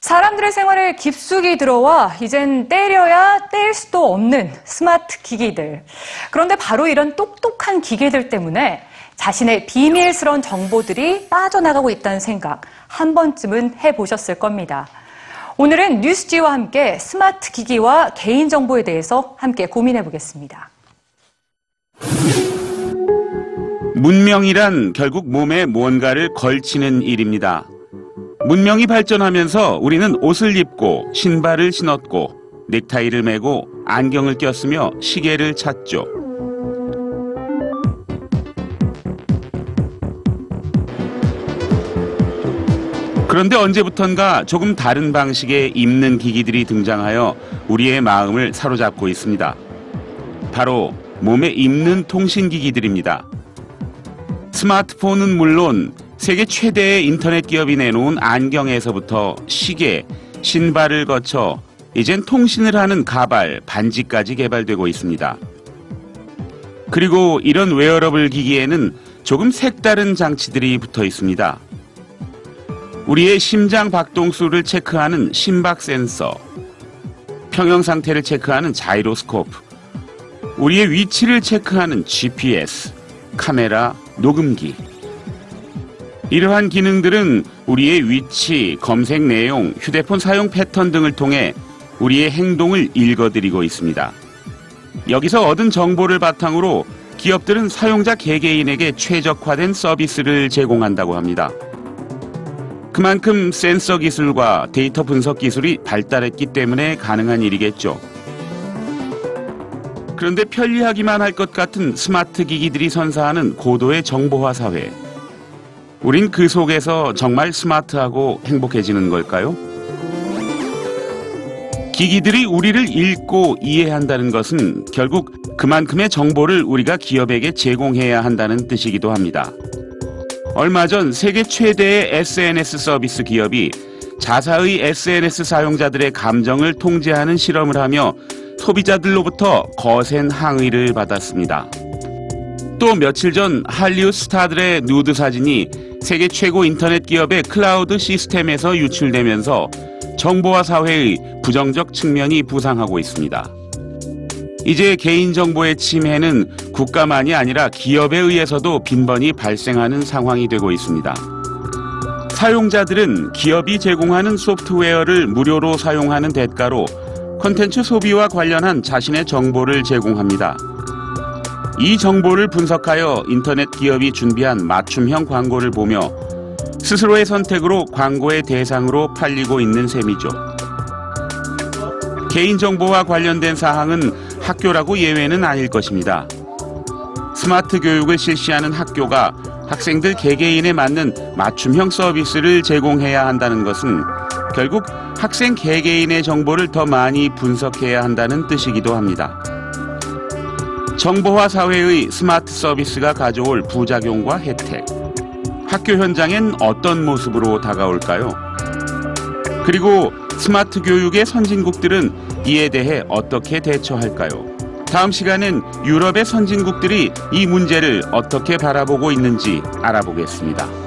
사람들의 생활에 깊숙이 들어와 이젠 때려야 뗄 수도 없는 스마트 기기들. 그런데 바로 이런 똑똑한 기계들 때문에 자신의 비밀스러운 정보들이 빠져나가고 있다는 생각 한 번쯤은 해보셨을 겁니다. 오늘은 뉴스지와 함께 스마트 기기와 개인정보에 대해서 함께 고민해 보겠습니다. 문명이란 결국 몸에 무언가를 걸치는 일입니다. 문명이 발전하면서 우리는 옷을 입고 신발을 신었고 넥타이를 매고 안경을 꼈으며 시계를 찾죠. 그런데 언제부턴가 조금 다른 방식의 입는 기기들이 등장하여 우리의 마음을 사로잡고 있습니다. 바로 몸에 입는 통신기기들입니다. 스마트폰은 물론 세계 최대의 인터넷 기업이 내놓은 안경에서부터 시계, 신발을 거쳐 이젠 통신을 하는 가발, 반지까지 개발되고 있습니다. 그리고 이런 웨어러블 기기에는 조금 색다른 장치들이 붙어 있습니다. 우리의 심장 박동수를 체크하는 심박 센서, 평형 상태를 체크하는 자이로스코프, 우리의 위치를 체크하는 GPS, 카메라, 녹음기. 이러한 기능들은 우리의 위치, 검색 내용, 휴대폰 사용 패턴 등을 통해 우리의 행동을 읽어드리고 있습니다. 여기서 얻은 정보를 바탕으로 기업들은 사용자 개개인에게 최적화된 서비스를 제공한다고 합니다. 그만큼 센서 기술과 데이터 분석 기술이 발달했기 때문에 가능한 일이겠죠. 그런데 편리하기만 할 것 같은 스마트 기기들이 선사하는 고도의 정보화 사회. 우린 그 속에서 정말 스마트하고 행복해지는 걸까요? 기기들이 우리를 읽고 이해한다는 것은 결국 그만큼의 정보를 우리가 기업에게 제공해야 한다는 뜻이기도 합니다. 얼마 전 세계 최대의 SNS 서비스 기업이 자사의 SNS 사용자들의 감정을 통제하는 실험을 하며 소비자들로부터 거센 항의를 받았습니다. 또 며칠 전 한리우드 스타들의 누드 사진이 세계 최고 인터넷 기업의 클라우드 시스템에서 유출되면서 정보화 사회의 부정적 측면이 부상하고 있습니다. 이제 개인정보의 침해는 국가만이 아니라 기업에 의해서도 빈번히 발생하는 상황이 되고 있습니다. 사용자들은 기업이 제공하는 소프트웨어를 무료로 사용하는 대가로 콘텐츠 소비와 관련한 자신의 정보를 제공합니다. 이 정보를 분석하여 인터넷 기업이 준비한 맞춤형 광고를 보며 스스로의 선택으로 광고의 대상으로 팔리고 있는 셈이죠. 개인정보와 관련된 사항은 학교라고 예외는 아닐 것입니다. 스마트 교육을 실시하는 학교가 학생들 개개인에 맞는 맞춤형 서비스를 제공해야 한다는 것은 결국 학생 개개인의 정보를 더 많이 분석해야 한다는 뜻이기도 합니다. 정보화 사회의 스마트 서비스가 가져올 부작용과 혜택. 학교 현장엔 어떤 모습으로 다가올까요? 그리고 스마트 교육의 선진국들은 이에 대해 어떻게 대처할까요? 다음 시간은 유럽의 선진국들이 이 문제를 어떻게 바라보고 있는지 알아보겠습니다.